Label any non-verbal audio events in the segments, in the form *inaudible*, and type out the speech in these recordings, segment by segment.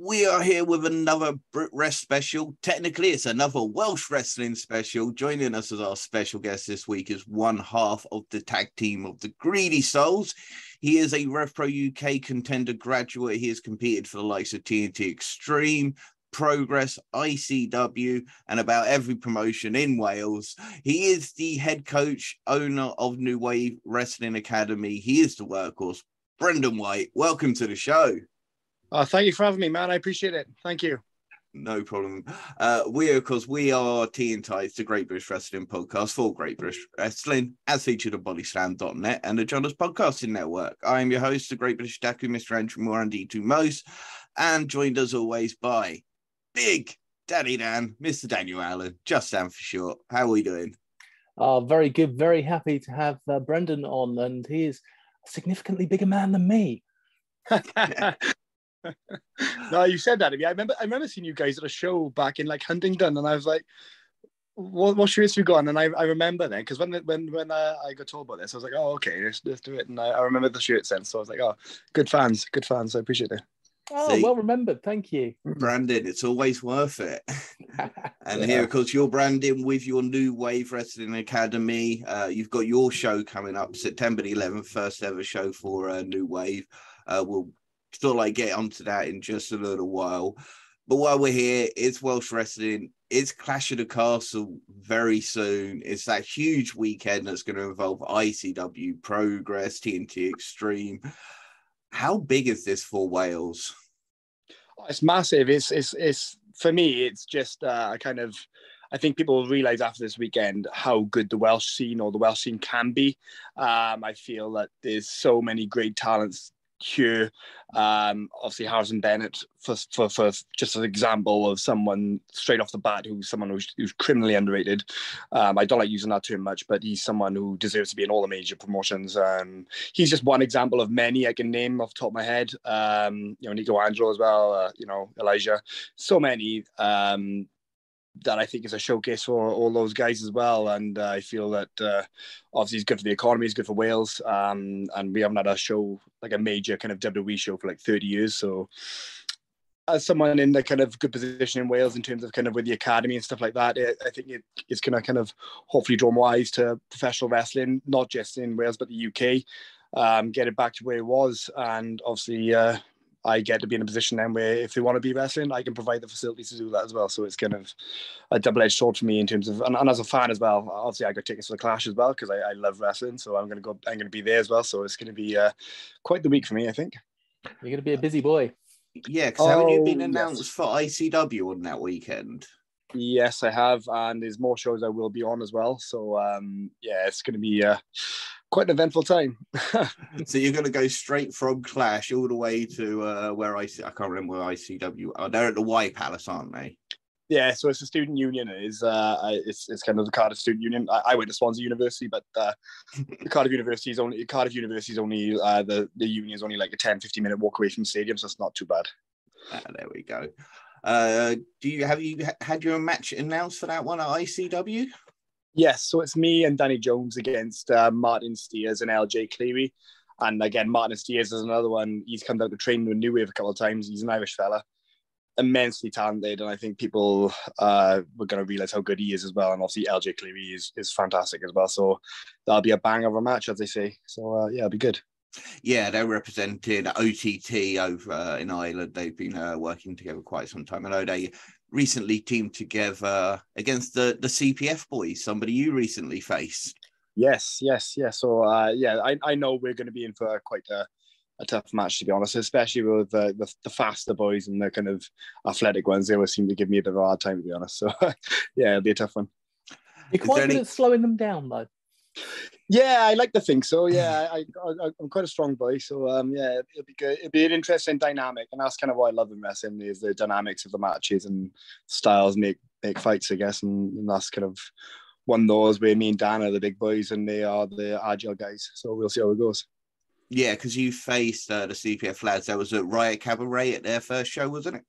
we are here with another Brit Wres special. Technically, it's another Welsh wrestling special. Joining us as our special guest this week is one half of the tag team of the Greedy Souls. He is a RevPro UK contender graduate. He has competed for the likes of TNT Extreme, Progress, ICW, and about every promotion in Wales. He is the head coach, owner of New Wave Wrestling Academy. He is the workhorse. Brendan White, welcome to the show. Oh, thank you for having me, man. I appreciate it. Thank you. No problem. Uh, we, of course, we are Tea and Tights, the Great British Wrestling podcast for Great British Wrestling, as featured on bodyslam.net and the John's Podcasting Network. I am your host, the Great British Daku, Mr. Andrew Moore and D2 Most, and joined as always by Big Daddy Dan, Mr. Daniel Allen, just Dan for short. How are we doing? Oh, very good. Very happy to have uh, Brendan on, and he is a significantly bigger man than me. *laughs* no, you said that to me. I remember I remember seeing you guys at a show back in like Huntingdon, and I was like, "What, what shirts have you got?" And I, I remember then because when when when uh, I got told about this, I was like, "Oh, okay, let's, let's do it." And I, I remember the shirts then, so I was like, "Oh, good fans, good fans. I appreciate it." Oh, See, well remembered. Thank you. Brandon, it's always worth it. *laughs* and yeah. here, of course, you're branding with your new Wave Wrestling Academy. Uh, you've got your show coming up September the 11th, first ever show for uh, New Wave. Uh, we'll still like get onto that in just a little while. But while we're here, it's Welsh Wrestling. It's Clash of the Castle very soon. It's that huge weekend that's going to involve ICW, Progress, TNT Extreme. How big is this for Wales? It's massive. It's it's it's for me. It's just uh, kind of. I think people will realize after this weekend how good the Welsh scene or the Welsh scene can be. Um, I feel that there's so many great talents Hugh, um, obviously Harrison Bennett for, for, for just an example of someone straight off the bat who's someone who's, who's criminally underrated. Um, I don't like using that term much, but he's someone who deserves to be in all the major promotions. Um, he's just one example of many I can name off top of my head. Um, you know, Nico Angelo as well. Uh, you know, Elijah. So many. Um, that I think is a showcase for all those guys as well. And uh, I feel that uh, obviously it's good for the economy, it's good for Wales. Um, and we haven't had a show like a major kind of WWE show for like 30 years. So as someone in the kind of good position in Wales in terms of kind of with the academy and stuff like that, it, I think it, it's going to kind of hopefully draw more eyes to professional wrestling, not just in Wales, but the UK. Um, get it back to where it was, and obviously uh, I get to be in a position then where if they want to be wrestling, I can provide the facilities to do that as well. So it's kind of a double-edged sword for me in terms of, and, and as a fan as well. Obviously, I got tickets for the Clash as well because I, I, love wrestling. So I'm going to go. I'm going to be there as well. So it's going to be uh, quite the week for me, I think. You're going to be a busy boy. Yeah, because oh, haven't you been oh, announced yes. for ICW on that weekend? Yes, I have, and there's more shows I will be on as well. So um, yeah, it's going to be. Uh, quite an eventful time. so you're going to go *laughs* straight from Clash all the way to uh, where I see, I can't remember where ICW are. They're at the Y Palace, aren't they? Yeah, so it's a student union. It is uh, it's it's kind of the Cardiff Student Union. I, I went to Swansea University, but uh, the *laughs* Cardiff University is only Cardiff University is only uh, the the union is only like a 10, 15 minute walk away from the stadium, so it's not too bad. Ah, there we go. Uh, do you have you had your match announced for that one at ICW? Yes, so it's me and Danny Jones against uh, Martin Steers and LJ Cleary. And again, Martin Steers is another one. He's come down to train with New Wave a couple of times. He's an Irish fella, immensely talented, and I think people uh, were going to realize how good he is as well. And obviously, LJ Cleary is, is fantastic as well. So that'll be a bang of a match, as they say. So uh, yeah, it'll be good. Yeah, they're representing OTT over uh, in Ireland. They've been uh, working together quite some time. I know they recently teamed together against the the CPF boys, somebody you recently faced. Yes, yes, yes. So uh, yeah, I, I know we're going to be in for quite a, a tough match to be honest, especially with the, the, the faster boys and the kind of athletic ones. They always seem to give me a bit of a hard time to be honest. So *laughs* yeah, it'll be a tough one. You're quite good any... at slowing them down though. Yeah, I like to think so. *laughs* Yeah, I, I am quite a strong boy, so um, yeah, it'll be good. It'll be an interesting dynamic, and that's kind of what I love in wrestling is the dynamics of the matches and styles make make fights, I guess, and, and that's kind of one of those where me and Dan are the big boys and they are the agile guys. So we'll see how it goes. Yeah, because you faced uh, the CPF lads. That was at Riot Cabaret at their first show, wasn't it?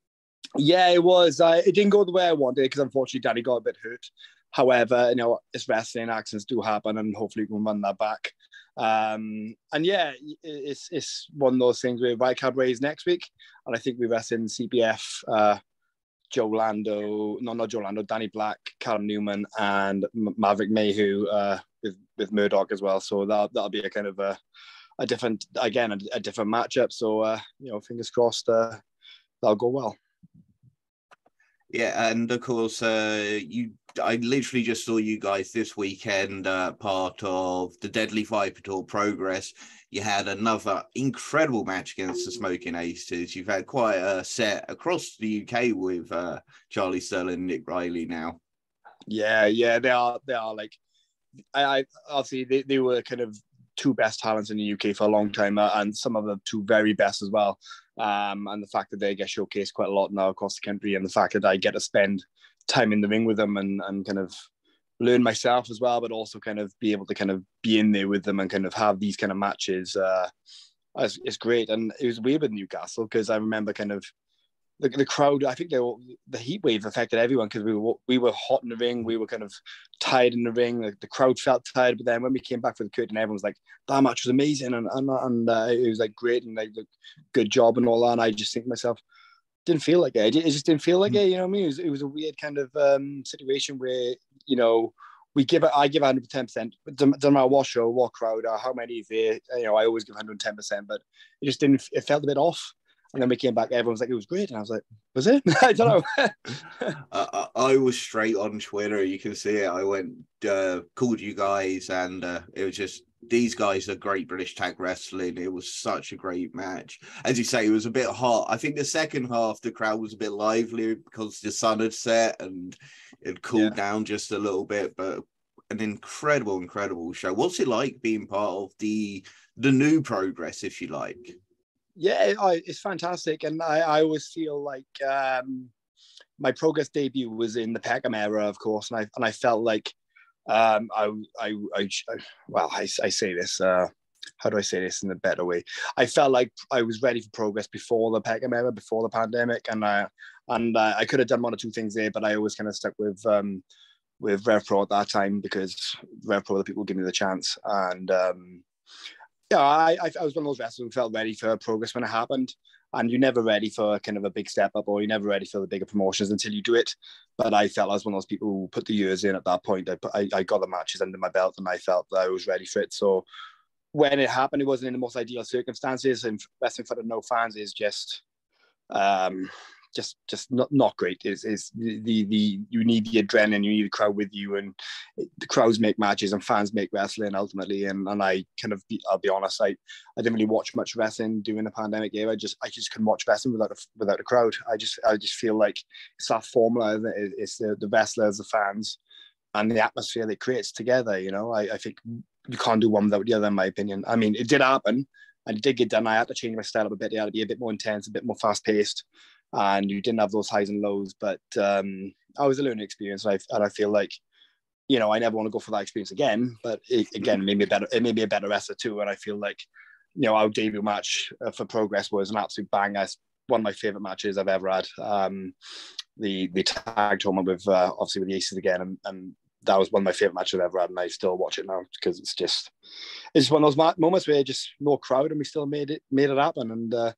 Yeah, it was. Uh, it didn't go the way I wanted because unfortunately Danny got a bit hurt. However, you know, it's wrestling, accidents do happen, and hopefully we can run that back. Um, and yeah, it's it's one of those things where Cabaret's next week, and I think we've in CPF, uh, Joe Lando, no, not Joe Lando, Danny Black, Callum Newman, and Maverick Mayhew uh, with with Murdoch as well. So that that'll be a kind of a a different again a, a different matchup. So uh, you know, fingers crossed uh, that'll go well. Yeah, and of course, uh, you. I literally just saw you guys this weekend, uh, part of the Deadly Viper Tour Progress. You had another incredible match against the Smoking Aces. You've had quite a set across the UK with uh, Charlie Sterling, Nick Riley now. Yeah, yeah, they are. They are like, I, I obviously they, they were kind of two best talents in the UK for a long time, uh, and some of the two very best as well. Um, and the fact that they get showcased quite a lot now across the country, and the fact that I get to spend time in the ring with them and, and kind of learn myself as well, but also kind of be able to kind of be in there with them and kind of have these kind of matches. Uh, it's, it's great, and it was weird with Newcastle because I remember kind of the, the crowd, I think they were, the heat wave affected everyone because we were we were hot in the ring, we were kind of tired in the ring. The, the crowd felt tired, but then when we came back for the curtain, everyone was like, "That match was amazing," and and, and uh, it was like great and like good job and all that. And I just think to myself, didn't feel like it. It just didn't feel like mm. it. You know what I mean? It was, it was a weird kind of um, situation where you know we give. I give 110. percent Doesn't matter what show, what crowd, or how many there. You know, I always give 110. percent But it just didn't. It felt a bit off. And then we came back, everyone was like, it was great. And I was like, was it? *laughs* I don't know. *laughs* uh, I was straight on Twitter. You can see it. I went, uh, called you guys, and uh, it was just, these guys are great British tag wrestling. It was such a great match. As you say, it was a bit hot. I think the second half, the crowd was a bit livelier because the sun had set and it cooled yeah. down just a little bit. But an incredible, incredible show. What's it like being part of the the new progress, if you like? Yeah, it's fantastic, and I, I always feel like um, my progress debut was in the Peckham era, of course, and I and I felt like um, I, I, I, well, I, I say this. Uh, how do I say this in a better way? I felt like I was ready for progress before the Peckham era, before the pandemic, and I and uh, I could have done one or two things there, but I always kind of stuck with um, with RevPro at that time because RevPro the people give me the chance, and um, yeah, I, I was one of those wrestlers who felt ready for progress when it happened. And you're never ready for kind of a big step up or you're never ready for the bigger promotions until you do it. But I felt I was one of those people who put the years in at that point. I, I, I got the matches under my belt and I felt that I was ready for it. So when it happened, it wasn't in the most ideal circumstances. And wrestling for the no fans is just um, just just not not great. Is is the, the you need the adrenaline, you need the crowd with you, and the crowds make matches and fans make wrestling ultimately. And and I kind of I'll be honest, I I didn't really watch much wrestling during the pandemic era. I just I just couldn't watch wrestling without a, without a crowd. I just I just feel like it's that formula. It? It's the the wrestlers, the fans, and the atmosphere they creates together. You know, I I think you can't do one without the other, in my opinion. I mean, it did happen and it did get done. I had to change my style up a bit. I had to be a bit more intense, a bit more fast paced and you didn't have those highs and lows. But um, I was a learning experience, and I, and I feel like, you know, I never want to go for that experience again. But it, again, maybe a better, it made me a better wrestler too. And I feel like, you know, our debut match uh, for Progress was an absolute banger. It's one of my favorite matches I've ever had. Um, the the tag tournament with uh, obviously with the Aces again, and, and that was one of my favorite matches I've ever had, and I still watch it now because it's just it's one of those moments where just no crowd and we still made it made it happen. And uh,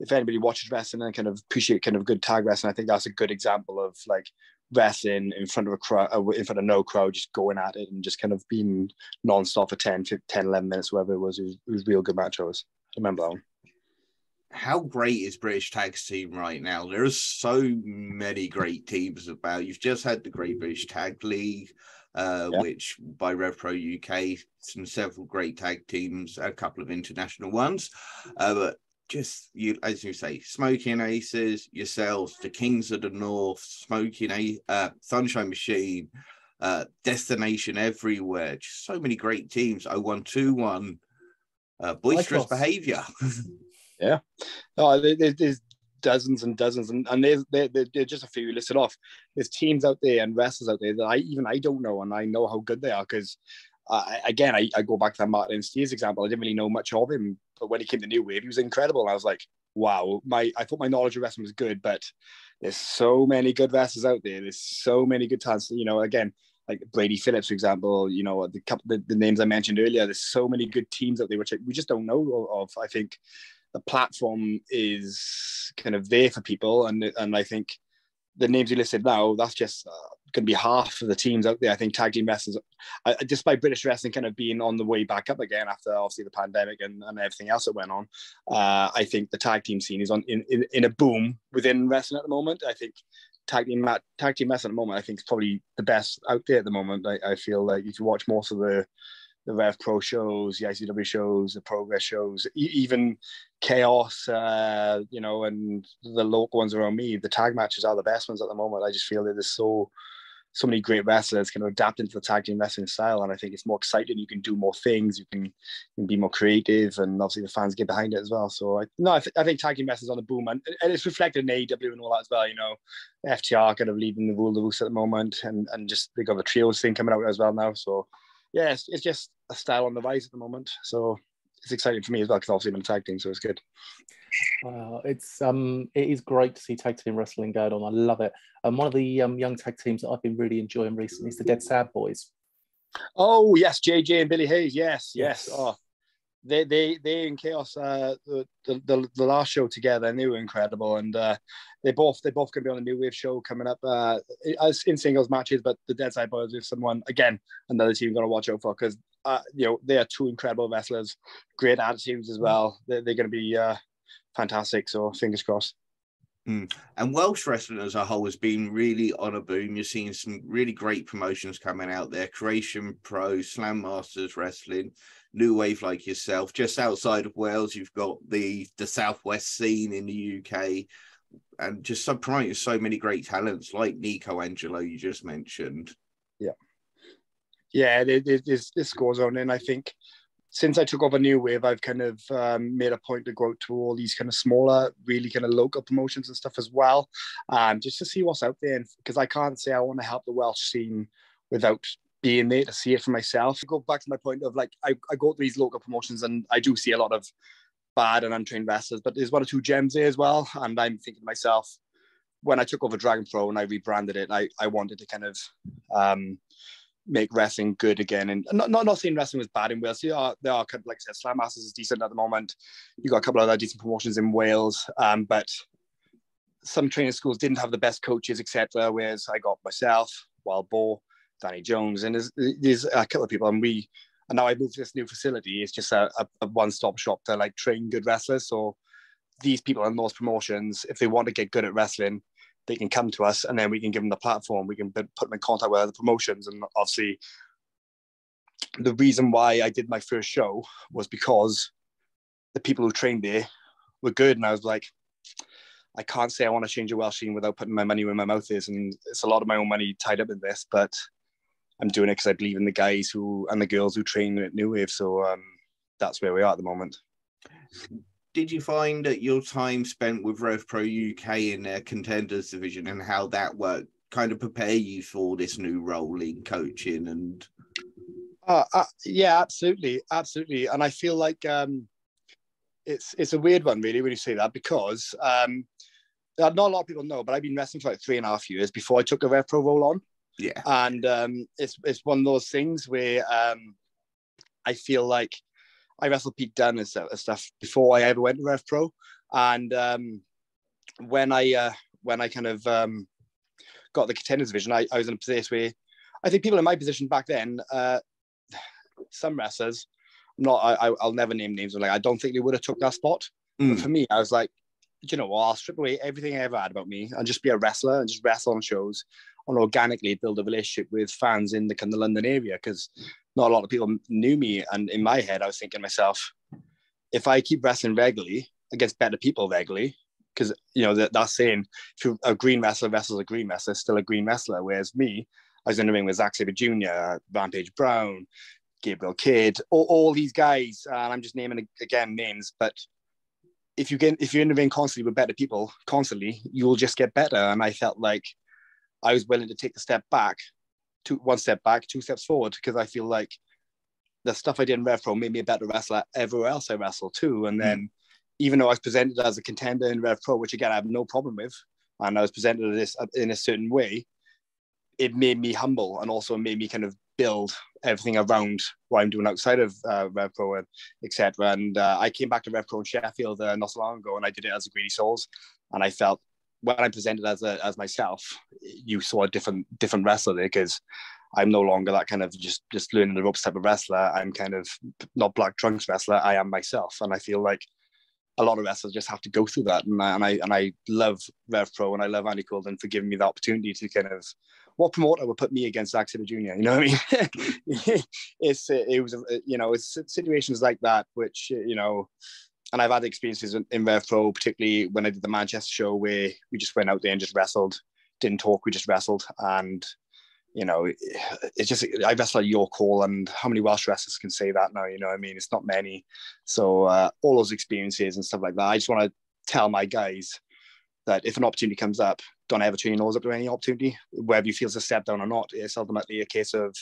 if anybody watches wrestling and kind of appreciate kind of good tag wrestling, I think that's a good example of like wrestling in front of a crowd, uh, in front of no crowd, just going at it and just kind of being non-stop for 10, 15, 10 11 minutes, whatever it was. It was, it was real good match. I was, I remember that one. How great is British tag team right now? There are so many great teams about. You've just had the Great British Tag League, uh, yeah. which by RevPro UK, some several great tag teams, a couple of international ones. Uh, but just you as you say, Smoking Aces, yourselves, the Kings of the North, Smoking A uh, Sunshine Machine, uh, Destination Everywhere, just so many great teams. Oh one two one, uh, boisterous behaviour. *laughs* yeah, oh, there, there's dozens and dozens, and, and there's there, there's just a few listed off. There's teams out there and wrestlers out there that I even I don't know, and I know how good they are because uh, again, I, I, go back to that Martin Steers example. I didn't really know much of him, but when he came to New Wave, he was incredible. I was like, wow, my I thought my knowledge of wrestling was good, but there's so many good wrestlers out there. There's so many good talents. You know, again, like Brady Phillips, for example, you know, the couple the, the names I mentioned earlier, there's so many good teams out there which we just don't know of. I think the platform is kind of there for people, and and I think the names you listed now, that's just uh, going to be half of the teams out there. I think tag team wrestling, uh, despite British wrestling kind of being on the way back up again after obviously the pandemic and, and everything else that went on, uh, I think the tag team scene is on in, in, in, a boom within wrestling at the moment. I think tag team tag team wrestling at the moment, I think is probably the best out there at the moment. I, I feel like if you watch most of the the Rev Pro shows, the ICW shows, the Progress shows, even Chaos, uh, you know, and the local ones around me. The tag matches are the best ones at the moment. I just feel that there's so so many great wrestlers kind of adapt into the tag team wrestling style, and I think it's more exciting. You can do more things, you can, you can be more creative, and obviously the fans get behind it as well. So I, no, I, th- I think tag team wrestling is on the boom, and, and it's reflected in AEW and all that as well. You know, FTR kind of leading the rule the roost at the moment, and and just they got the trios thing coming out as well now. So yeah, it's, it's just a style on the rise at the moment. So it's exciting for me as well because obviously I'm in a tag team, so it's good. Wow, it's um, it is great to see tag team wrestling going on. I love it. And um, one of the um, young tag teams that I've been really enjoying recently is the Dead Sad Boys. Oh yes, JJ and Billy Hayes. Yes, yes. yes. Oh, they they they in chaos uh the, the the last show together and they were incredible and uh they both they both gonna be on a new wave show coming up uh as in singles matches but the dead side boys is someone again another team gonna watch out for because uh you know they are two incredible wrestlers great attitudes as well they're, they're gonna be uh fantastic so fingers crossed Mm. And Welsh wrestling as a whole has been really on a boom. You're seeing some really great promotions coming out there Creation Pro, Slam Masters Wrestling, new wave like yourself. Just outside of Wales, you've got the the Southwest scene in the UK, and just so promoting so many great talents like Nico Angelo you just mentioned. Yeah, yeah, this this goes on, and I think since I took over New Wave, I've kind of um, made a point to go to all these kind of smaller, really kind of local promotions and stuff as well, um, just to see what's out there. Because I can't say I want to help the Welsh scene without being there to see it for myself. I go back to my point of like I, I go to these local promotions and I do see a lot of bad and untrained wrestlers, but there's one or two gems there as well. And I'm thinking to myself, when I took over Dragon Pro and I rebranded it, I, I wanted to kind of um, make wrestling good again. And not, not, not saying wrestling was bad in Wales. There are, there are like I said, Slam Masters is decent at the moment. You've got a couple of other decent promotions in Wales, um, but some training schools didn't have the best coaches, etc. Whereas I got myself, Wild Boar, Danny Jones, and there's, there's a couple of people. And we, and now I moved to this new facility. It's just a, a, a one-stop shop to like train good wrestlers. So these people in those promotions, if they want to get good at wrestling, they can come to us, and then we can give them the platform. We can put them in contact with other promotions, and obviously, the reason why I did my first show was because the people who trained there were good, and I was like, I can't say I want to change a Welsh scene without putting my money where my mouth is, and it's a lot of my own money tied up in this, but I'm doing it because I believe in the guys who and the girls who train at New Wave. So um, that's where we are at the moment. Did you find that your time spent with Rev Pro UK in their contenders division and how that worked kind of prepare you for this new role in coaching and? Uh, uh, yeah, absolutely, absolutely, and I feel like um, it's it's a weird one really when you say that because um, not a lot of people know, but I've been wrestling for like three and a half years before I took a Rev Pro role on. Yeah. And um, it's it's one of those things where um, I feel like I wrestled Pete Dunne and stuff before I ever went to Rev Pro, and um, when I uh, when I kind of um, got the contenders division, I, I was in a place where I think people in my position back then, uh, some wrestlers, not I, I'll never name names, but like I don't think they would have took that spot. Mm. But for me, I was like, you know what, I'll strip away everything I ever had about me and just be a wrestler and just wrestle on shows and organically build a relationship with fans in the kind of London area because not a lot of people knew me. And in my head, I was thinking to myself, if I keep wrestling regularly against better people regularly, because you know that, that's saying if a green wrestler wrestles a green wrestler, still a green wrestler. Whereas me, I was in the ring with Zack Sabre Jr., Rampage Brown, Gabriel Kidd, all, all these guys, and I'm just naming again names, but if you get if you're in the ring constantly with better people constantly, you'll just get better. And I felt like I was willing to take a step back, two one step back, two steps forward, because I feel like the stuff I did in Rev Pro made me a better wrestler everywhere else I wrestled too. And then mm. even though I was presented as a contender in Rev Pro, which again I have no problem with, and I was presented this in a certain way, it made me humble and also made me kind of build everything around what I'm doing outside of uh, RevPro and etc. And uh, I came back to RevPro in Sheffield uh, not so long ago, and I did it as a Greedy Souls, and I felt when I presented as a, as myself, you saw a different different wrestler there because I'm no longer that kind of just just learning the ropes type of wrestler. I'm kind of not black trunks wrestler. I am myself, and I feel like a lot of wrestlers just have to go through that. And I and I, and I love Rev Pro and I love Andy Quildan for giving me the opportunity to kind of what promoter would put me against Zack Sabre Jr. You know what I mean? *laughs* it's it was you know it's situations like that which you know, and I've had experiences in, in Pro, particularly when I did the Manchester show where we just went out there and just wrestled, didn't talk, we just wrestled, and you know, it's just I wrestle at York Hall, and how many Welsh wrestlers can say that now? You know, I mean, it's not many. So uh, all those experiences and stuff like that, I just want to tell my guys that if an opportunity comes up, don't ever turn your nose up to any opportunity, whether you feel it's a step down or not. It's ultimately a case of,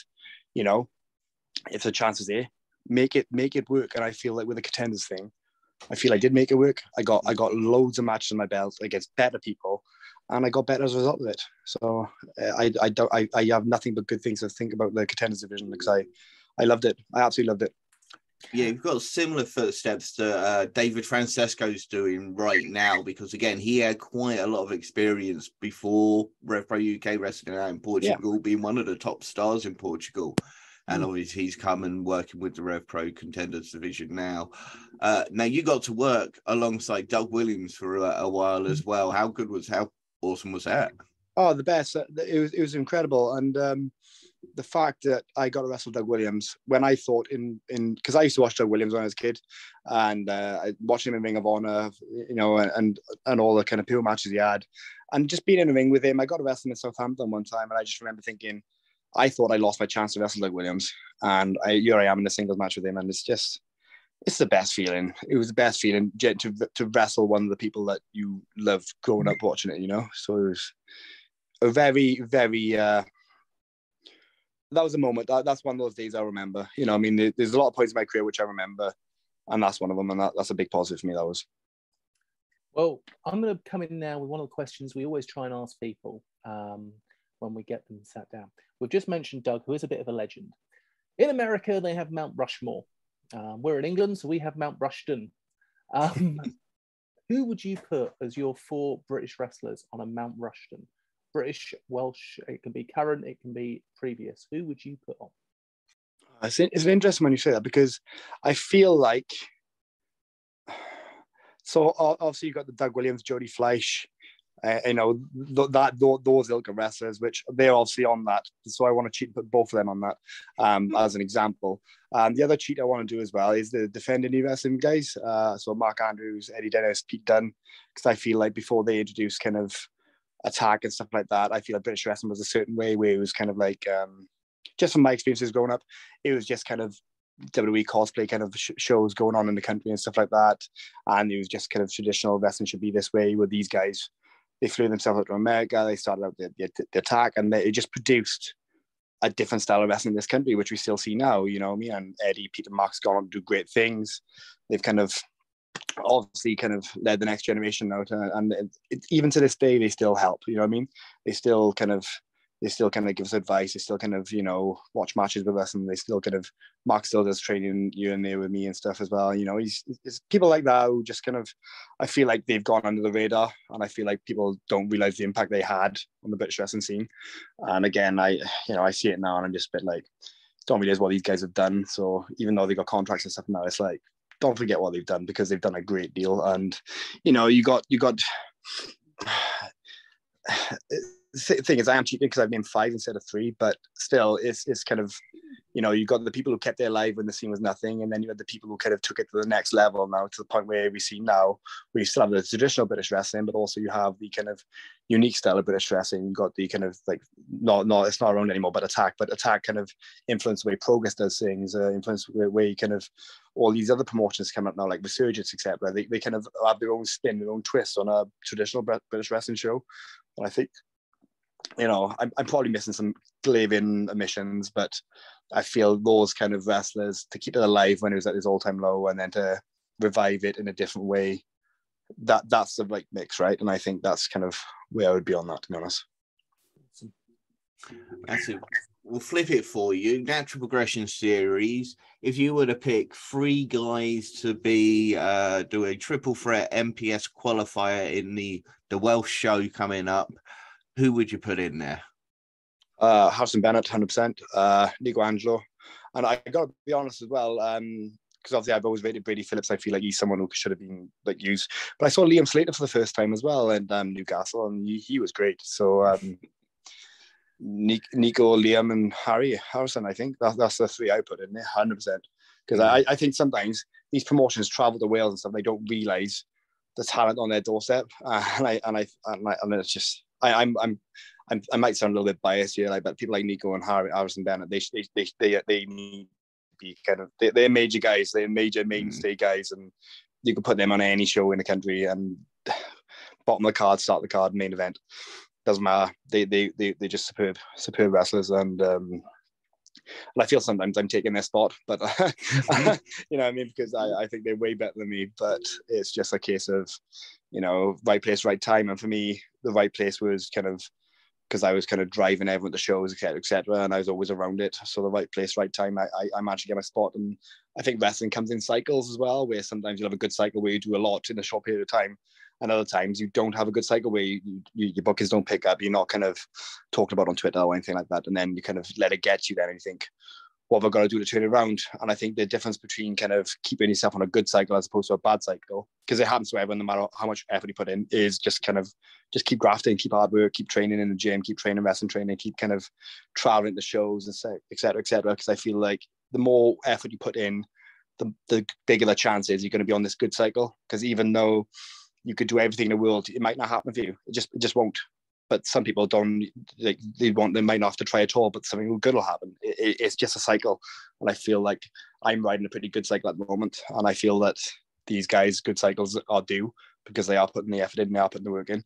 you know, if the chance is there, make it make it work. And I feel like with the contenders thing, I feel I did make it work. I got I got loads of matches on my belt against better people, and I got better as a result of it. So uh, I I don't I, I have nothing but good things to think about the contenders division because I I loved it. I absolutely loved it. Yeah, you've got similar footsteps to uh, David Francesco's doing right now because again he had quite a lot of experience before RevPro UK wrestling out in Portugal, yeah. being one of the top stars in Portugal, and mm. obviously he's come and working with the Rev Pro Contenders division now. Uh, now you got to work alongside Doug Williams for a, a while as mm. well. How good was how awesome was that? Oh, the best! It was it was incredible, and um, the fact that I got to wrestle Doug Williams when I thought in in because I used to watch Doug Williams when I was a kid, and uh, I watched him in Ring of Honor, you know, and and all the kind of pure matches he had, and just being in a ring with him. I got to wrestle him in Southampton one time, and I just remember thinking, I thought I lost my chance to wrestle Doug Williams, and I, here I am in a singles match with him, and it's just it's the best feeling. It was the best feeling to to wrestle one of the people that you loved growing up watching it. You know, so it was a very very. Uh, that was a moment. That, that's one of those days I remember. You know, I mean, there's a lot of points in my career which I remember, and that's one of them. And that, that's a big positive for me. That was. Well, I'm going to come in now with one of the questions we always try and ask people um, when we get them sat down. We've just mentioned Doug, who is a bit of a legend. In America, they have Mount Rushmore. Um, we're in England, so we have Mount Rushton. Um, *laughs* who would you put as your four British wrestlers on a Mount Rushton? British, Welsh, it can be current, it can be previous. Who would you put on? It's, it's interesting when you say that because I feel like *sighs* so obviously you've got the Doug Williams, Jody Fleisch, uh, you know th- that th- those ilk of wrestlers, which they're obviously on that. So I want to cheat, put both of them on that um, mm-hmm. as an example. Um, the other cheat I want to do as well is the defending new wrestling guys. Uh, so Mark Andrews, Eddie Dennis, Pete Dunne, because I feel like before they introduced kind of attack and stuff like that. I feel like British wrestling was a certain way where it was kind of like, um, just from my experiences growing up, it was just kind of WWE cosplay kind of sh- shows going on in the country and stuff like that. And it was just kind of traditional wrestling should be this way with these guys. They flew themselves out to America. They started out the, the, the attack and they, just produced a different style of wrestling in this country, which we still see now. You know, me and Eddie, Peter, Mark's gone on to do great things. They've kind of obviously kind of led the next generation out uh, and it, it, even to this day they still help you know what i mean they still kind of they still kind of give us advice they still kind of you know watch matches with us and they still kind of mark still does training you and there with me and stuff as well you know he's it's people like that who just kind of i feel like they've gone under the radar and i feel like people don't realize the impact they had on the british wrestling scene and again i you know i see it now and i'm just a bit like don't realize what these guys have done so even though they got contracts and stuff now it's like don't forget what they've done because they've done a great deal. And you know, you got you got. *sighs* Thing is, I am cheating because I've named five instead of three, but still, it's it's kind of you know, you got the people who kept their life when the scene was nothing, and then you had the people who kind of took it to the next level now to the point where we see now where you still have the traditional British wrestling, but also you have the kind of unique style of British wrestling. You got the kind of like not not it's not around anymore, but attack, but attack kind of influence the way progress does things, uh, influence the way kind of all these other promotions come up now, like Resurgence, etc. They, they kind of have their own spin, their own twist on a traditional British wrestling show. And I think, you know, I'm, I'm probably missing some glaring omissions, but I feel those kind of wrestlers to keep it alive when it was at his all-time low, and then to revive it in a different way. That that's the right mix, right? And I think that's kind of where I would be on that, to be honest. That's it. We'll flip it for you. Natural progression series. If you were to pick three guys to be uh, do a triple threat NPS qualifier in the the Welsh show coming up, who would you put in there? Uh, Harrison Bennett, hundred percent. Uh, Nico Angelo, and I got to be honest as well. Um, because obviously I've always rated Brady Phillips. I feel like he's someone who should have been like used. But I saw Liam Slater for the first time as well in um, Newcastle, and he, he was great. So um, Nico, Liam, and Harry Harrison. I think that, that's the three I put in there, hundred percent. Because I, I think sometimes these promotions travel to Wales and stuff, they don't realise the talent on their doorstep, uh, *laughs* and I and I and, I, and it's just I, I'm I'm I'm, i might sound a little bit biased here, like, but people like Nico and Harry, Harrison Bennett, they they they they, they need be kind of they, are major guys, they're major mm. mainstay mm. guys, and you can put them on any show in the country and *sighs* bottom of the card, start the card, main event. Doesn't matter. They they they they're just superb, superb wrestlers, and um, and I feel sometimes I'm taking their spot, but *laughs* mm-hmm. you know, I mean, because I, I think they're way better than me. But it's just a case of, you know, right place, right time. And for me, the right place was kind of because I was kind of driving everyone to shows, etc., etc., and I was always around it. So the right place, right time, I, I, I managed to get my spot. And I think wrestling comes in cycles as well, where sometimes you'll have a good cycle where you do a lot in a short period of time, and other times you don't have a good cycle where you, you, your bookings don't pick up. You're not kind of talked about on Twitter or anything like that, and then you kind of let it get you. Then and you think, what have I got to do to turn it around? And I think the difference between kind of keeping yourself on a good cycle as opposed to a bad cycle, because it happens to everyone, no matter how much effort you put in, is just kind of just keep grafting, keep hard work, keep training in the gym, keep training, wrestling training, keep kind of traveling to shows and et cetera, et cetera. Because I feel like the more effort you put in, the, the bigger the chance is you're going to be on this good cycle. Because even though you could do everything in the world, it might not happen for you. It just it just won't. But some people don't they want they might not have to try at all but something good will happen. It, it's just a cycle. And i feel like i'm riding a pretty good cycle at the moment. And i feel that these guys good cycles are due because they are putting the effort in they are putting the work in.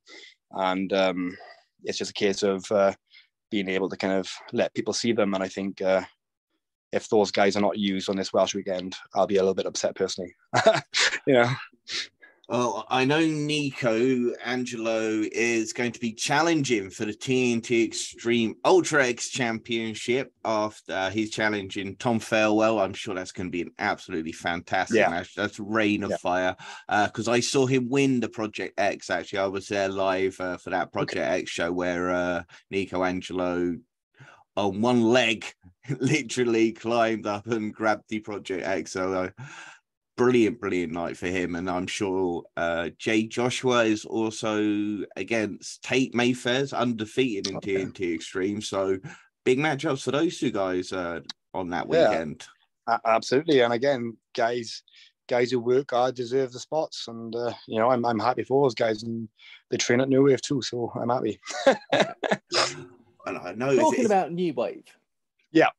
And um, it's just a case of uh, being able to kind of let people see them. And i think uh, if those guys are not used on this welsh weekend i'll be a little bit upset personally. *laughs* You know well, I know Nico Angelo is going to be challenging for the TNT Extreme Ultra X Championship after uh, he's challenging Tom Farewell. I'm sure that's going to be an absolutely fantastic yeah. match. That's Rain of yeah. Fire. Because uh, I saw him win the Project X. Actually, I was there live uh, for that Project okay. X show where uh, Nico Angelo on one leg *laughs* literally climbed up and grabbed the Project X. So uh, brilliant, brilliant night for him. And I'm sure uh, Jay Joshua is also against Tate Mayfair's undefeated in okay. TNT Extreme. So big matchups for those two guys uh, on that weekend. Yeah, absolutely. And again, guys, guys who work hard deserve the spots. And, uh, you know, I'm, I'm happy for those guys. And they train at New Wave too. So I'm happy. *laughs* and I know talking about New Wave. Yeah.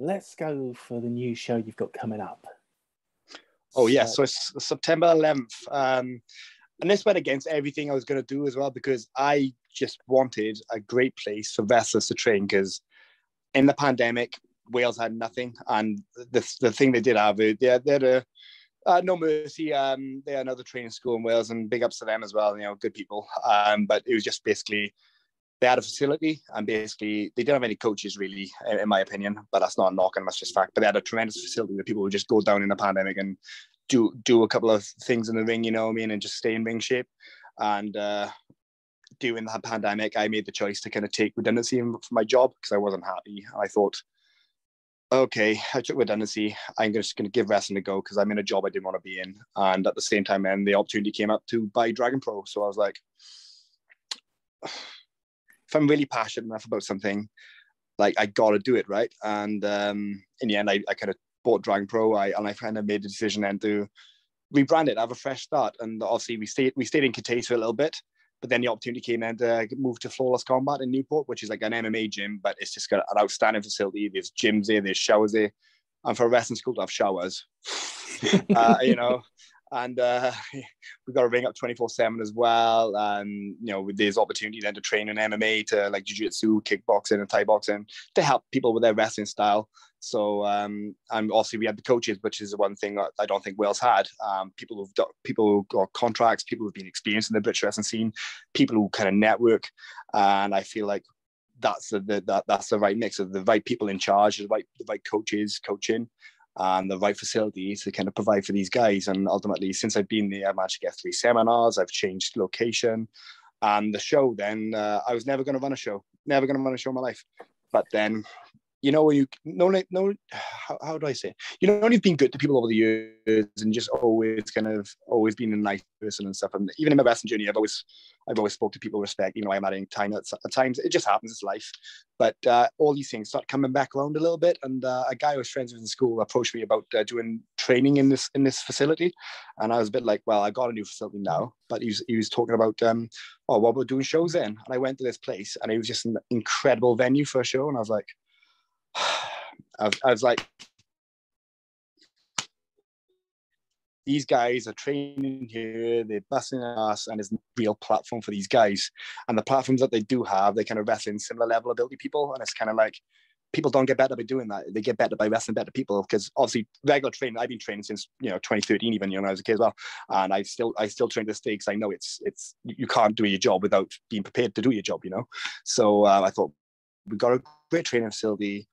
Let's go for the new show you've got coming up. Oh yeah, so it's September 11th, um, and this went against everything I was going to do as well because I just wanted a great place for wrestlers to train because in the pandemic Wales had nothing, and the the thing they did have they they had a uh, no mercy. Um, they had another training school in Wales, and big ups to them as well. You know, good people. Um, but it was just basically they had a facility and basically they didn't have any coaches really, in my opinion. But that's not a knock and that's just fact. But they had a tremendous facility where people would just go down in the pandemic and do do a couple of things in the ring, you know what I mean, and just stay in ring shape. And uh, during the pandemic, I made the choice to kind of take redundancy for my job because I wasn't happy. I thought, okay, I took redundancy. I'm just going to give wrestling a go because I'm in a job I didn't want to be in. And at the same time, then the opportunity came up to buy Dragon Pro. So I was like, if I'm really passionate enough about something, like I got to do it, right? And um, in the end, I, I kind of bought Dragon Pro, I, and I kind of made the decision then to rebrand it, have a fresh start. And obviously, we stayed we stayed in Cathay for a little bit, but then the opportunity came and to move to Flawless Combat in Newport, which is like an MMA gym, but it's just got an outstanding facility. There's gyms there, there's showers there, and for a wrestling school to have showers, *laughs* uh, you know, and uh, *laughs* we've got a ring up 24 7 as well. And you know there's opportunity then to train in mma to like jiu-jitsu kickboxing and thai boxing to help people with their wrestling style. So um, and obviously we had the coaches which is the one thing i don't think wales had. Um, people who've got people who got contracts people who've been experienced in the british wrestling scene people who kind of network. And i feel like that's the, the that, that's the right mix of the right people in charge, the right the right coaches coaching, and the right facilities to kind of provide for these guys. And ultimately, since I've been there, I've managed to get three seminars. I've changed location, and the show. Then uh, I was never going to run a show, never going to run a show in my life. But then you know, when you no, no, how, how do I say? It? You know, you've been good to people over the years and just always kind of always been a nice person and stuff. And even in my wrestling journey, I've always, I've always spoke to people with respect. You know, I'm adding time at, at times. It just happens. It's life. But uh, all these things start coming back around a little bit. And uh, a guy I was friends with in school approached me about uh, doing training in this in this facility, and I was a bit like, well, I got a new facility now. But he was he was talking about, um, oh, what we're doing shows in. And I went to this place, and it was just an incredible venue for a show. And I was like I, I was like, these guys are training here, they're busting us, and there's a real platform for these guys. And the platforms that they do have, they kind of wrestle in similar level ability people. And it's kind of like people don't get better by doing that. They get better by wrestling better people. Because obviously regular training, I've been training since you know 2013, even you know, when I was a kid as well. And I still I still train day because I know it's it's you can't do your job without being prepared to do your job, you know. So uh, I thought we got a great training facility.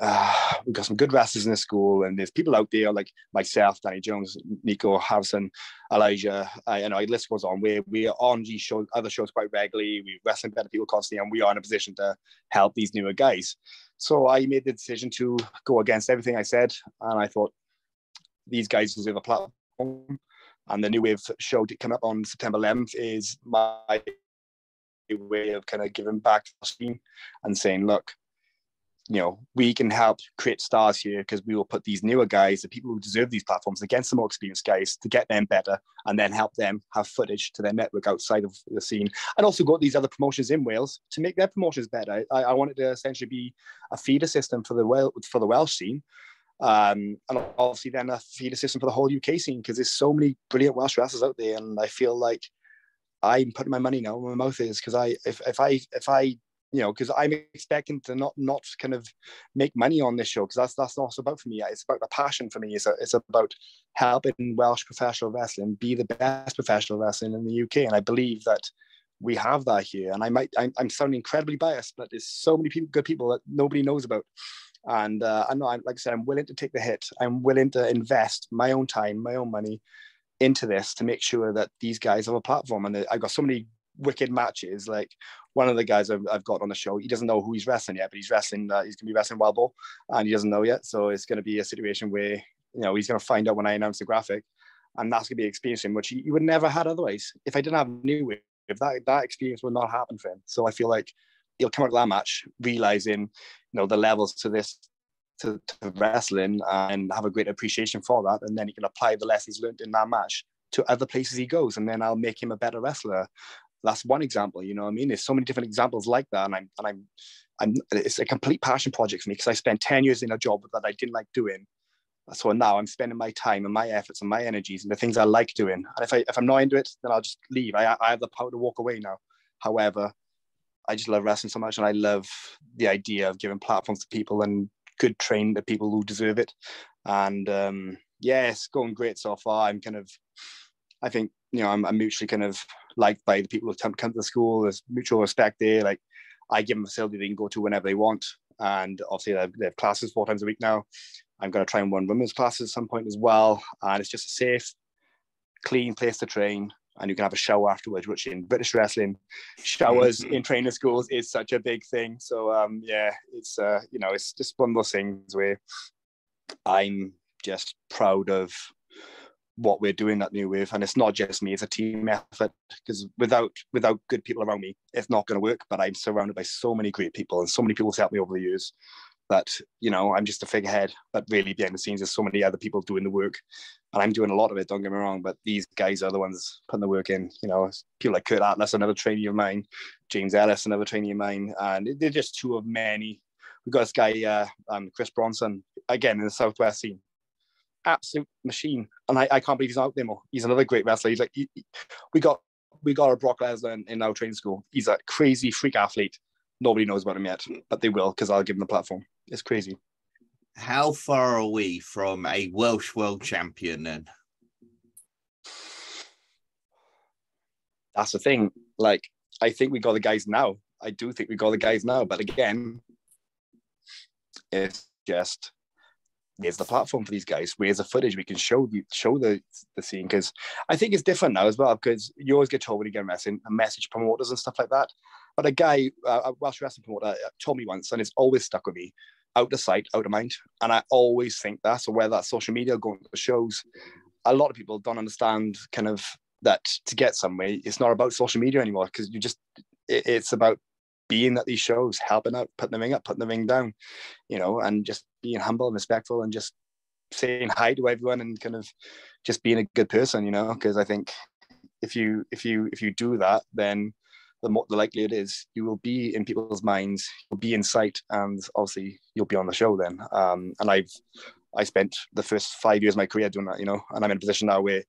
Uh, *sighs* we've got some good wrestlers in the school, and there's people out there like myself, Danny Jones, Nico Harrison, Elijah. Uh, you know, list goes on. We're we are on these shows, other shows quite regularly. We wrestling better people constantly, and we are in a position to help these newer guys. So I made the decision to go against everything I said, and I thought these guys deserve a platform. And the new wave show to come up on September 11th is my way of kind of giving back to the team and saying, look, you know, we can help create stars here because we will put these newer guys, the people who deserve these platforms, against the more experienced guys to get them better and then help them have footage to their network outside of the scene. And also got these other promotions in Wales to make their promotions better. I, I wanted to essentially be a feeder system for the for the Welsh scene. Um, and obviously then a feeder system for the whole UK scene because there's so many brilliant Welsh wrestlers out there. And I feel like I'm putting my money now where my mouth is because I if, if I if I you know because I'm expecting to not not kind of make money on this show because that's that's not about for me. It's about the passion for me. It's a, it's about helping Welsh professional wrestling be the best professional wrestling in the UK, and I believe that we have that here. And I might I'm, I'm sounding incredibly biased, but there's so many people, good people that nobody knows about. And uh, I know, I'm, like I said, I'm willing to take the hit. I'm willing to invest my own time, my own money into this to make sure that these guys have a platform. And I got so many wicked matches. Like one of the guys I've, I've, got on the show, he doesn't know who he's wrestling yet, but he's wrestling. Uh, he's gonna be wrestling Wild Boar, and he doesn't know yet. So it's gonna be a situation where you know he's gonna find out when I announce the graphic, and that's gonna be an experience which he, he would never have had otherwise. If I didn't have New Wave, if that that experience would not happen for him. So I feel like he'll come out of that match realizing you know the levels to this to, to, wrestling and have a great appreciation for that. And then he can apply the lessons learned in that match to other places he goes. And then I'll make him a better wrestler. That's one example, you know what I mean? There's so many different examples like that. And I'm, and I'm, I'm it's a complete passion project for me because I spent 10 years in a job that I didn't like doing. So now I'm spending my time and my efforts and my energies and the things I like doing. And if I if I'm not into it, then I'll just leave. I I have the power to walk away now. However, I just love wrestling so much, and I love the idea of giving platforms to people and good train the people who deserve it. And um, yeah, going great so far. I'm kind of, I think, you know, I'm, I'm mutually kind of liked by the people who come, come to the school. There's mutual respect there. Like I give them a facility they can go to whenever they want. And obviously they have, they have classes four times a week now. I'm going to try and run women's classes at some point as well. And it's just a safe, clean place to train and you can have a shower afterwards, which in British wrestling, showers mm-hmm. in training schools is such a big thing. So um, yeah, it's uh, you know, it's just one of those things where I'm just proud of what we're doing at New Wave, and it's not just me; it's a team effort. Because without without good people around me, it's not going to work. But I'm surrounded by so many great people, and so many people helped me over the years that you know I'm just a figurehead. But really, behind the scenes, there's so many other people doing the work, and I'm doing a lot of it. Don't get me wrong, but these guys are the ones putting the work in. You know, people like Kurt Atlas, another trainee of mine, James Ellis, another trainee of mine, and they're just two of many. We've got this guy, uh, um, Chris Bronson, again in the Southwest scene, absolute machine, and I, I can't believe he's out there more. He's another great wrestler. He's like, he, we got we got a Brock Lesnar in, in our training school. He's a crazy freak athlete. Nobody knows about him yet, but they will because I'll give him the platform. It's crazy how far are we from a Welsh world champion then? That's the thing. Like, I think we got the guys now. I do think we got the guys now. But again, it's just where's the platform for these guys? Where's the footage we can show the show the the scene? Because I think it's different now as well. Because you always get told when you get a message, message promoters and stuff like that. But a guy, uh, a Welsh wrestling promoter, uh, told me once, and it's always stuck with me: out of sight, out of mind. And I always think that. So whether that's social media, going to shows, a lot of people don't understand kind of that to get somewhere, it's not about social media anymore because you just it, it's about being at these shows, helping out, putting the ring up, putting the ring down, you know, and just being humble and respectful and just saying hi to everyone and kind of just being a good person, you know, because I think if you if you if you do that, then the more the likely it is you will be in people's minds, you'll be in sight, and obviously you'll be on the show then. Um, and I've I spent the first five years of my career doing that, you know, and I'm in a position now where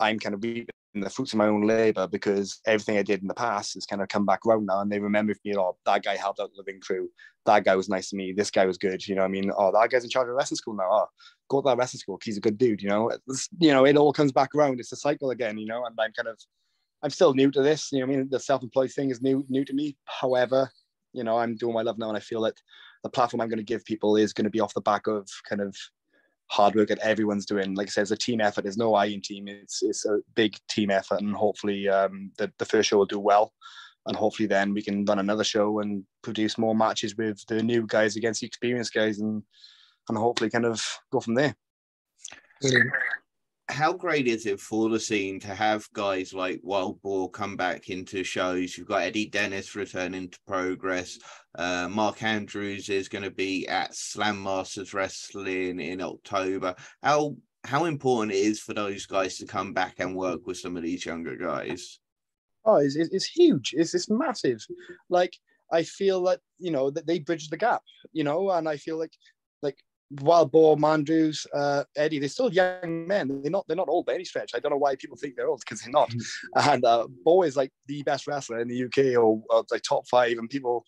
I'm kind of reaping the fruits of my own labor because everything I did in the past has kind of come back around now and they remember me, oh, that guy helped out the living crew. That guy was nice to me. This guy was good. You know I mean? Oh, that guy's in charge of wrestling school now. Oh, go to that wrestling school. He's a good dude, you know? It's, you know, it all comes back around. It's a cycle again, you know, and I'm kind of, I'm still new to this. You know I mean? The self-employed thing is new, new to me. However, you know, I'm doing my love now and I feel that the platform I'm going to give people is going to be off the back of kind of hard work that everyone's doing. Like I said, it's a team effort. There's no I in team. It's it's a big team effort, and hopefully um, the the first show will do well, and hopefully then we can run another show and produce more matches with the new guys against the experienced guys, and and hopefully kind of go from there. Brilliant how great is it for the scene to have guys like Wild Boar come back into shows? You've got Eddie Dennis returning to Progress. Uh, Mark Andrews is going to be at Slam Masters Wrestling in October. How how important it is for those guys to come back and work with some of these younger guys? Oh, it's, it's huge. It's, it's massive. Like I feel that you know that they bridge the gap. You know, and I feel like like Wild Boar, Mandrews, uh, Eddie, they're still young men. They're not they're not old by any stretch. I don't know why people think they're old because they're not. Mm-hmm. And uh, Bo is like the best wrestler in the UK or, or like top five, and people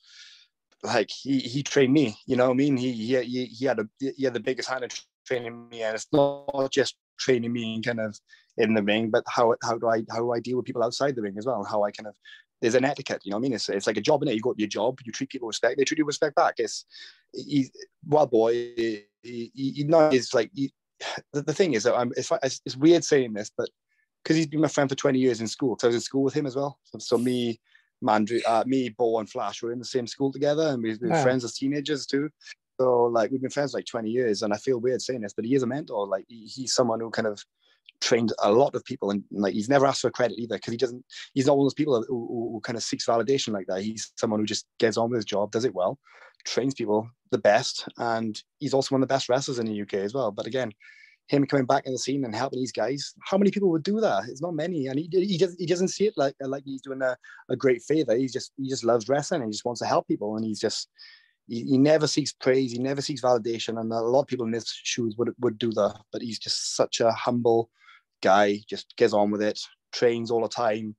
like he he trained me. You know what I mean? He he he had a he had the biggest hand in training me, and it's not just training me kind of in the ring, but how how do I how do I deal with people outside the ring as well, and how I kind of there's an etiquette, you know what I mean? It's, it's like a job in it. You go to your job, you treat people respect, they treat you with respect back. It's he, Wild Boar. He, he, he know is like he, *sighs* the, the thing is that I'm. It's, it's weird saying this, but because he's been my friend for 20 years in school, because I was in school with him as well. So, so me, Mandry, uh, me, Bo, and Flash were in the same school together, and we've been yeah. friends as teenagers too. So like we've been friends like 20 years, and I feel weird saying this, but he is a mentor. Like he, he's someone who kind of trained a lot of people and like he's never asked for credit either because he doesn't he's not one of those people who, who, who, kind of seeks validation like that. He's someone who just gets on with his job does it well trains people the best and he's also one of the best wrestlers in the uk as well. But again him coming back in the scene and helping these guys how many people would do that? It's not many and he, he, just, he doesn't see it like like he's doing a, a great favor. He's just he just loves wrestling and he just wants to help people and he's just he, he, never seeks praise he never seeks validation and a lot of people in his shoes would, would do that but he's just such a humble guy, just gets on with it, trains all the time,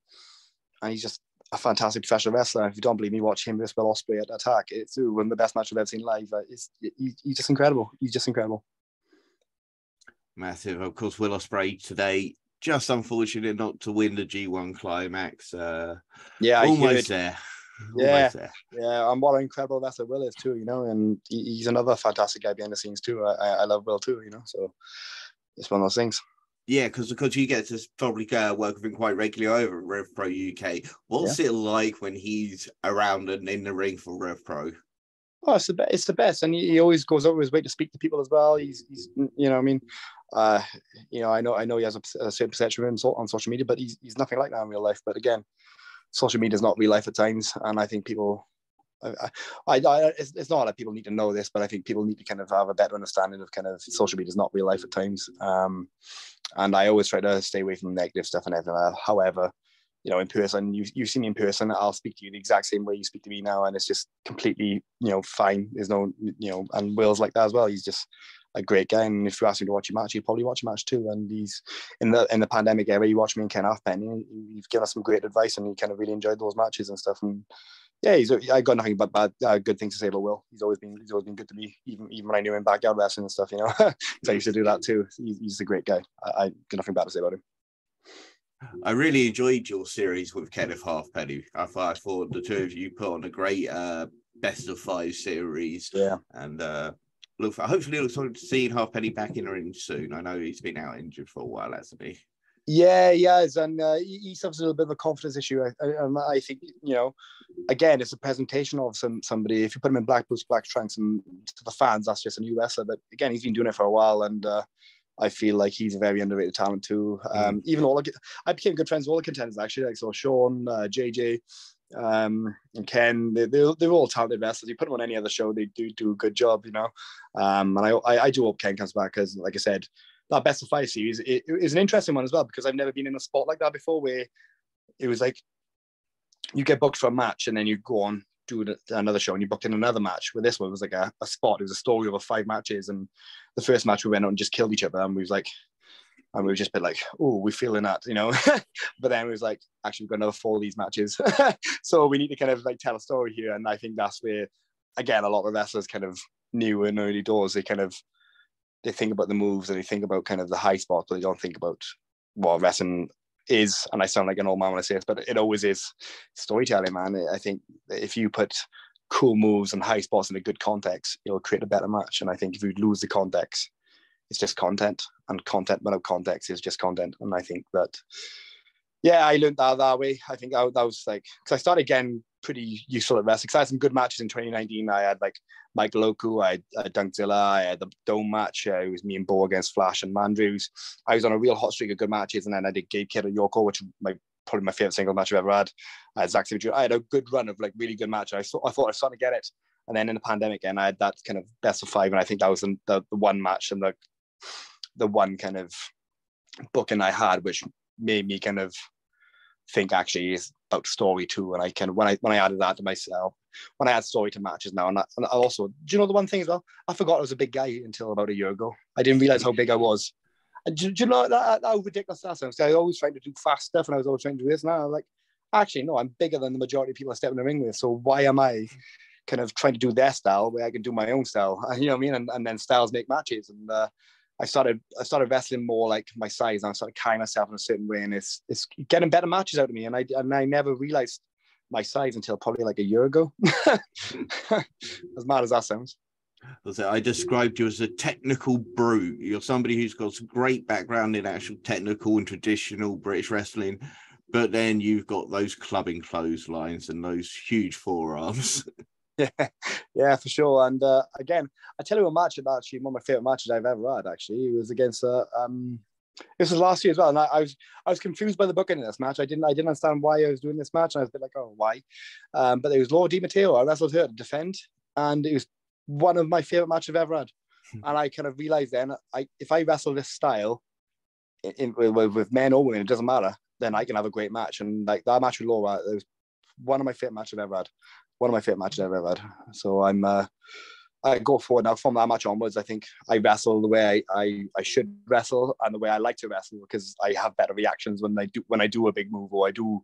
and he's just a fantastic professional wrestler. If you don't believe me, watch him versus Will Ospreay at Attack. It's one of the best matches I've ever seen live. It's, he, he's just incredible. He's just incredible. Massive. Of course, Will Ospreay today, just unfortunate not to win the G1 climax. Uh, yeah, almost there. Yeah, yeah, and what an incredible wrestler Will is too, you know, and he's another fantastic guy behind the scenes too. I, I love Will too, you know, so it's one of those things. Yeah, because because you get to probably uh, work with him quite regularly over Rev Pro UK. What's yeah. it like when he's around and in the ring for Rev Pro? Oh, it's the best. It's the best, and he, he always goes over his way to speak to people as well. He's, he's you know, I mean, uh, you know, I know, I know he has a, a certain perception of him on social media, but he's, he's nothing like that in real life. But again, social media is not real life at times, and I think people I, I, I, it's, it's not that people need to know this, but I think people need to kind of have a better understanding of kind of social media is not real life at times. Um, and I always try to stay away from negative stuff and everything. However, you know, in person, you you see me in person, I'll speak to you the exact same way you speak to me now, and it's just completely, you know, fine. There's no, you know, and Will's like that as well. He's just a great guy, and if you ask him to watch a match, he'd probably watch a match too. And he's in the in the pandemic era, you watch me and Ken Halfpenny, you've given us some great advice, and he kind of really enjoyed those matches and stuff. And yeah, he's I got nothing but bad, uh, good things to say about Will. He's always been he's always been good to me, even even when I knew him backyard wrestling and stuff. You know, *laughs* so I used to do that too. He's, he's a great guy. I, I got nothing bad to say about him. I really enjoyed your series with Kenneth Halfpenny. I thought I thought the two of you put on a great uh, best of five series. Yeah. And uh, look for, hopefully look forward to seeing Halfpenny back in the ring soon. I know he's been out injured for a while, hasn't he? Yeah, he has, and uh, he suffers a little bit of a confidence issue. I, I, I, think you know, again, it's a presentation of some somebody. If you put him in black boots, black trunks, and to the fans, that's just a new wrestler. But again, he's been doing it for a while, and uh, I feel like he's a very underrated talent too. Mm. Um, even all I became good friends with all the contenders actually, like so Sean, uh, JJ, um, and Ken. They, they're, they're all talented wrestlers. You put them on any other show, they do do a good job, you know. Um, and I, I, I do hope Ken comes back because, like I said, that best of five series it, it is an interesting one as well because I've never been in a spot like that before where it was like you get booked for a match and then you go on do another show and you booked in another match. Where this one was like a, a spot. It was a story over five matches, and the first match we went on and just killed each other, and we was like, and we were just been like, oh, we're feeling that, you know. *laughs* but then it was like, actually, we've got another four of these matches, *laughs* so we need to kind of like tell a story here, and I think that's where, again, a lot of wrestlers kind of new in early doors. They kind of they think about the moves and they think about kind of the high spots, but they don't think about what wrestling is. And I sound like an old man when I say this, but it always is storytelling, man. I think if you put cool moves and high spots in a good context, it'll create a better match. And I think if you lose the context, it's just content, and content without context is just content. And I think that, yeah, I learned that that way. I think that, that was like because I started getting pretty useful at wrestling. I had some good matches in 2019. I had like Mike Oku, I had uh, Dunkzilla, I had the Dome match. Uh, it was me and Bo against Flash and Mandrews. I was on a real hot streak of good matches, and then I did Gabe Kidd at Yoko, which my probably my favorite single match I've ever had. I had Zack Sabre I had a good run of like really good matches. I thought I thought I was starting to get it, and then in the pandemic, and I had that kind of best of five, and I think that was the, the, the one match and the the one kind of booking I had, which made me kind of think actually is about story too. And I can when I when I added that to myself, when I add story to matches now, and I, and I also, do you know the one thing as well? I forgot I was a big guy until about a year ago. I didn't realize how big I was. And do, do you know that, how ridiculous that sounds? I was always trying to do fast stuff, and I was always trying to do this. Now like, actually, no, I'm bigger than the majority of people I step in the ring with. So why am I kind of trying to do their style where I can do my own style? *laughs* You know what I mean? And, and then styles make matches. And uh, I started I started wrestling more like my size and I started carrying myself in a certain way and it's it's getting better matches out of me and I and I never realized my size until probably like a year ago. *laughs* as mad as that sounds. I described you as a technical brute. You're somebody who's got some great background in actual technical and traditional British wrestling, but then you've got those clubbing clotheslines and those huge forearms. *laughs* Yeah, *laughs* yeah, for sure. And uh, again, I tell you a match about actually one of my favorite matches I've ever had. Actually, it was against uh, um, this was last year as well, and I, I, was I was confused by the booking in this match. I didn't I didn't understand why I was doing this match, and I was a bit like, oh, why? Um, but it was Laura Di Matteo. I wrestled her to defend, and it was one of my favorite matches I've ever had. Hmm. and I kind of realized then, I if I wrestle this style, in, in with, with men or women, it doesn't matter. Then I can have a great match, and like that match with Laura, it was one of my favorite matches I've ever had one of my favorite matches I've ever had. So I'm uh, I go forward now from that match onwards. I think I wrestle the way I, I, I should wrestle and the way I like to wrestle because I have better reactions when I do when I do a big move or I do,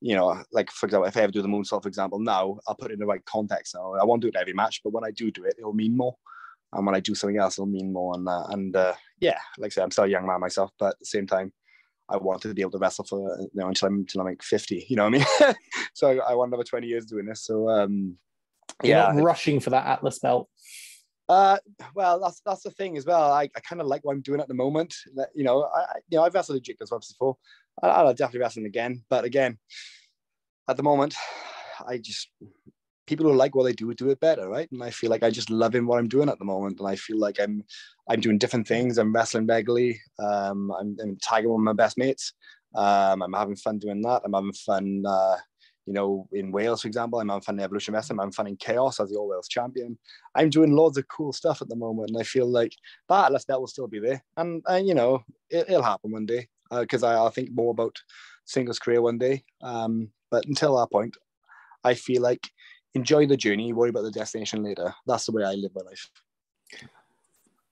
you know, like for example, if I ever do the moonsault, for example, now I'll put it in the right context. Now I won't do it every match, but when I do do it, it'll mean more. And when I do something else, it'll mean more. And uh, and uh, yeah, like I said, I'm still a young man myself, but at the same time, I wanted to be able to wrestle for you know until I'm until I'm like 50. You know what I mean? *laughs* so I, I want another 20 years doing this. So um, yeah, not rushing for that Atlas belt. Uh, well, that's that's the thing as well. I, I kind of like what I'm doing at the moment. You know, I you know I've wrestled a Jiggers once before. I, I'll definitely wrestle again. But again, at the moment, I just people who like what they do do it better, right? And I feel like I just love in what I'm doing at the moment, and I feel like I'm I'm doing different things. I'm wrestling regularly. Um, I'm, I'm tagging with my best mates. Um, I'm having fun doing that. I'm having fun. Uh, you know, in Wales, for example, I'm having fun in Evolution Wrestling. I'm fun in Chaos as the All Wales champion. I'm doing loads of cool stuff at the moment, and I feel like that Atlas belt will still be there, and, and you know, it, will happen one day because uh, I, I'll think more about singles career one day. Um, but until that point, I feel like enjoy the journey, worry about the destination later. That's the way I live my life.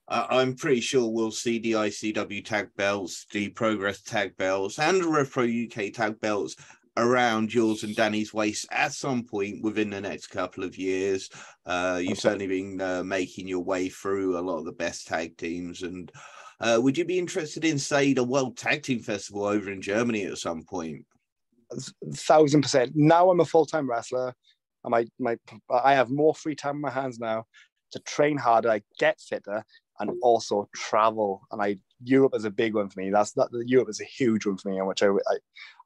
I'm pretty sure we'll see the ICW tag belts, the Progress tag belts, and the RevPro UK tag belts around yours and Danny's waist at some point within the next couple of years. Uh, you've okay. certainly been uh, making your way through a lot of the best tag teams, and Uh, would you be interested in, say, the World Tag Team Festival over in Germany at some point? Thousand percent. Now I'm a full time wrestler. And my, my, I have more free time in my hands now to train harder, I get fitter, and also travel. And I Europe is a big one for me. That's that Europe is a huge one for me, and which I, I,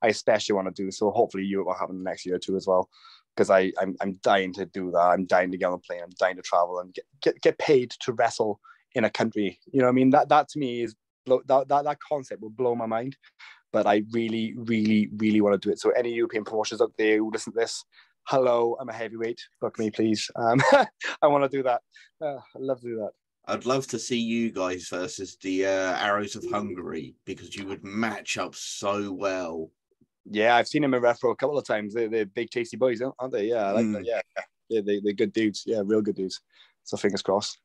I especially want to do. So hopefully Europe will happen next year too as well, because I I'm, I'm dying to do that. I'm dying to get on a plane. I'm dying to travel and get get, get paid to wrestle in a country. You know, I mean that that to me is that that that concept will blow my mind. But I really, really, really want to do it. So any European promotions out there who listen to this, hello, I'm a heavyweight. Book me, please. Um, *laughs* I want to do that. Uh, I love to do that. I'd love to see you guys versus the uh, Arrows of Hungary because you would match up so well. Yeah, I've seen them in Rev Pro a couple of times. They're, they're big, tasty boys, aren't they? Yeah, I like mm. that. Yeah, yeah. They, they're good dudes. Yeah, real good dudes. So fingers crossed.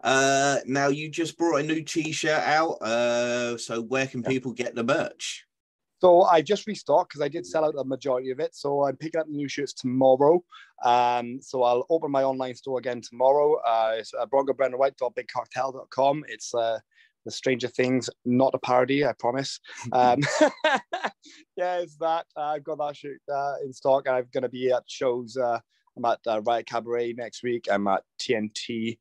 Uh, now you just brought a new T-shirt out. Uh, so where can people get the merch? So I just restocked because I did sell out the majority of it. So I'm picking up the new shirts tomorrow. Um, so I'll open my online store again tomorrow. Uh, it's uh, bigcartel.com. It's uh, the Stranger Things, not a parody, I promise. Um, *laughs* yeah, it's that. Uh, I've got that shirt uh, in stock. I'm going to be at shows. Uh, I'm at uh, Riot Cabaret next week. I'm at TNT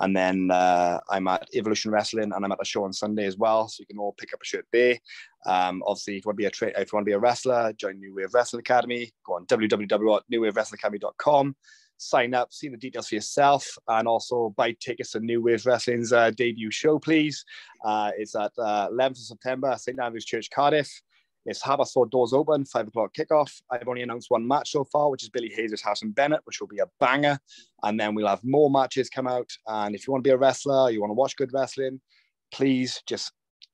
and then uh, I'm at Evolution Wrestling, and I'm at a show on Sunday as well. So you can all pick up a shirt there. Um, obviously, if you want to be a tra- if you want to be a wrestler, join New Wave Wrestling Academy. Go on www.newwavewrestlingacademy.com. Sign up, see the details for yourself, and also buy tickets to New Wave Wrestling's uh, debut show, please. Uh, it's at uh, 11th of September, St Andrew's Church, Cardiff. It's have our store doors open, five o'clock kickoff. I've only announced one match so far, which is Billy Hayes' House and Bennett, which will be a banger. And then we'll have more matches come out. And if you want to be a wrestler, you want to watch good wrestling, please just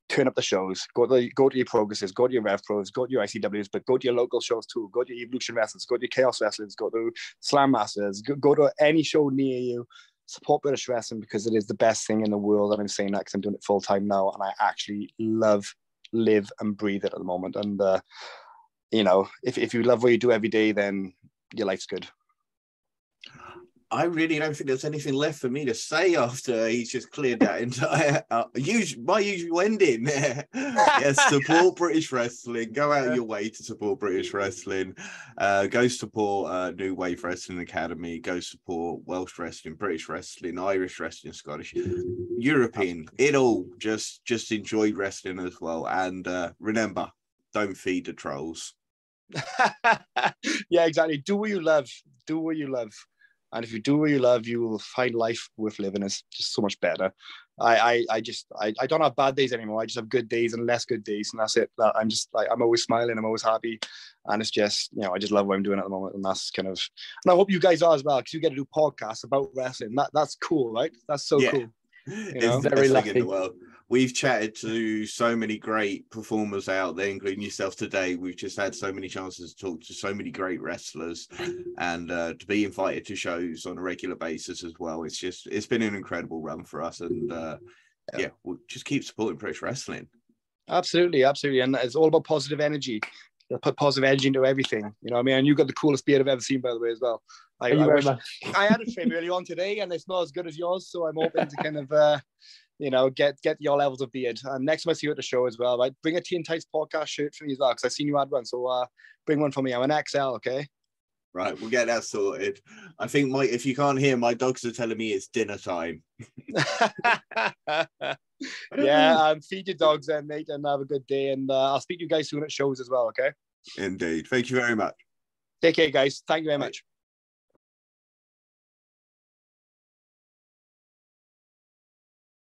turn up the shows. Go to go to your progresses, go to your Rev Pros, go to your ICWs, but go to your local shows too. Go to your Evolution Wrestlers, go to your Chaos Wrestlers, go to Slam Masters, go, go to any show near you. Support British wrestling because it is the best thing in the world. And I'm saying that because I'm doing it full time now, and I actually love live and breathe it at the moment. And uh, you know, if if you love what you do every day, then your life's good. I really don't think there's anything left for me to say after he's just cleared that entire uh, usual, my usual ending. *laughs* yes, support *laughs* British wrestling. Go out your way to support British wrestling. Uh, go support uh, New Wave Wrestling Academy. Go support Welsh wrestling, British wrestling, Irish wrestling, Scottish, European. It all. Just just enjoy wrestling as well. And uh, remember, don't feed the trolls. *laughs* yeah, exactly. Do what you love. Do what you love. And if you do what you love, you will find life worth living is just so much better. I, I, I just, I, I don't have bad days anymore. I just have good days and less good days, and that's it. I'm just like, I'm always smiling. I'm always happy, and it's just, you know, I just love what I'm doing at the moment, and that's kind of, and I hope you guys are as well, because you get to do podcasts about wrestling. That, that's cool, right? That's so yeah. cool. You know? It's very lucky. In the world we've chatted to so many great performers out there, including yourself today. We've just had so many chances to talk to so many great wrestlers and uh, to be invited to shows on a regular basis as well. It's just, it's been an incredible run for us. And uh, yeah, yeah we'll just keep supporting British wrestling. Absolutely, absolutely. And it's all about positive energy. Put positive energy into everything. You know what I mean? And you got the coolest beard I've ever seen, by the way, as well. I, I, wish, *laughs* I had a trim early on today, and it's not as good as yours. So I'm hoping to kind of uh, you know, get get your levels of beard. And next time I see you at the show as well, right? Bring a Tea & Tights podcast shirt for me as well, because I've seen you had one. So uh, bring one for me. I'm an XL, okay? Right, we'll get that sorted. I think my if you can't hear, my dogs are telling me it's dinner time. *laughs* yeah, um, feed your dogs then, mate, and have a good day. And uh, I'll speak to you guys soon at shows as well, okay? Indeed. Thank you very much. Take care, guys. Thank you very much.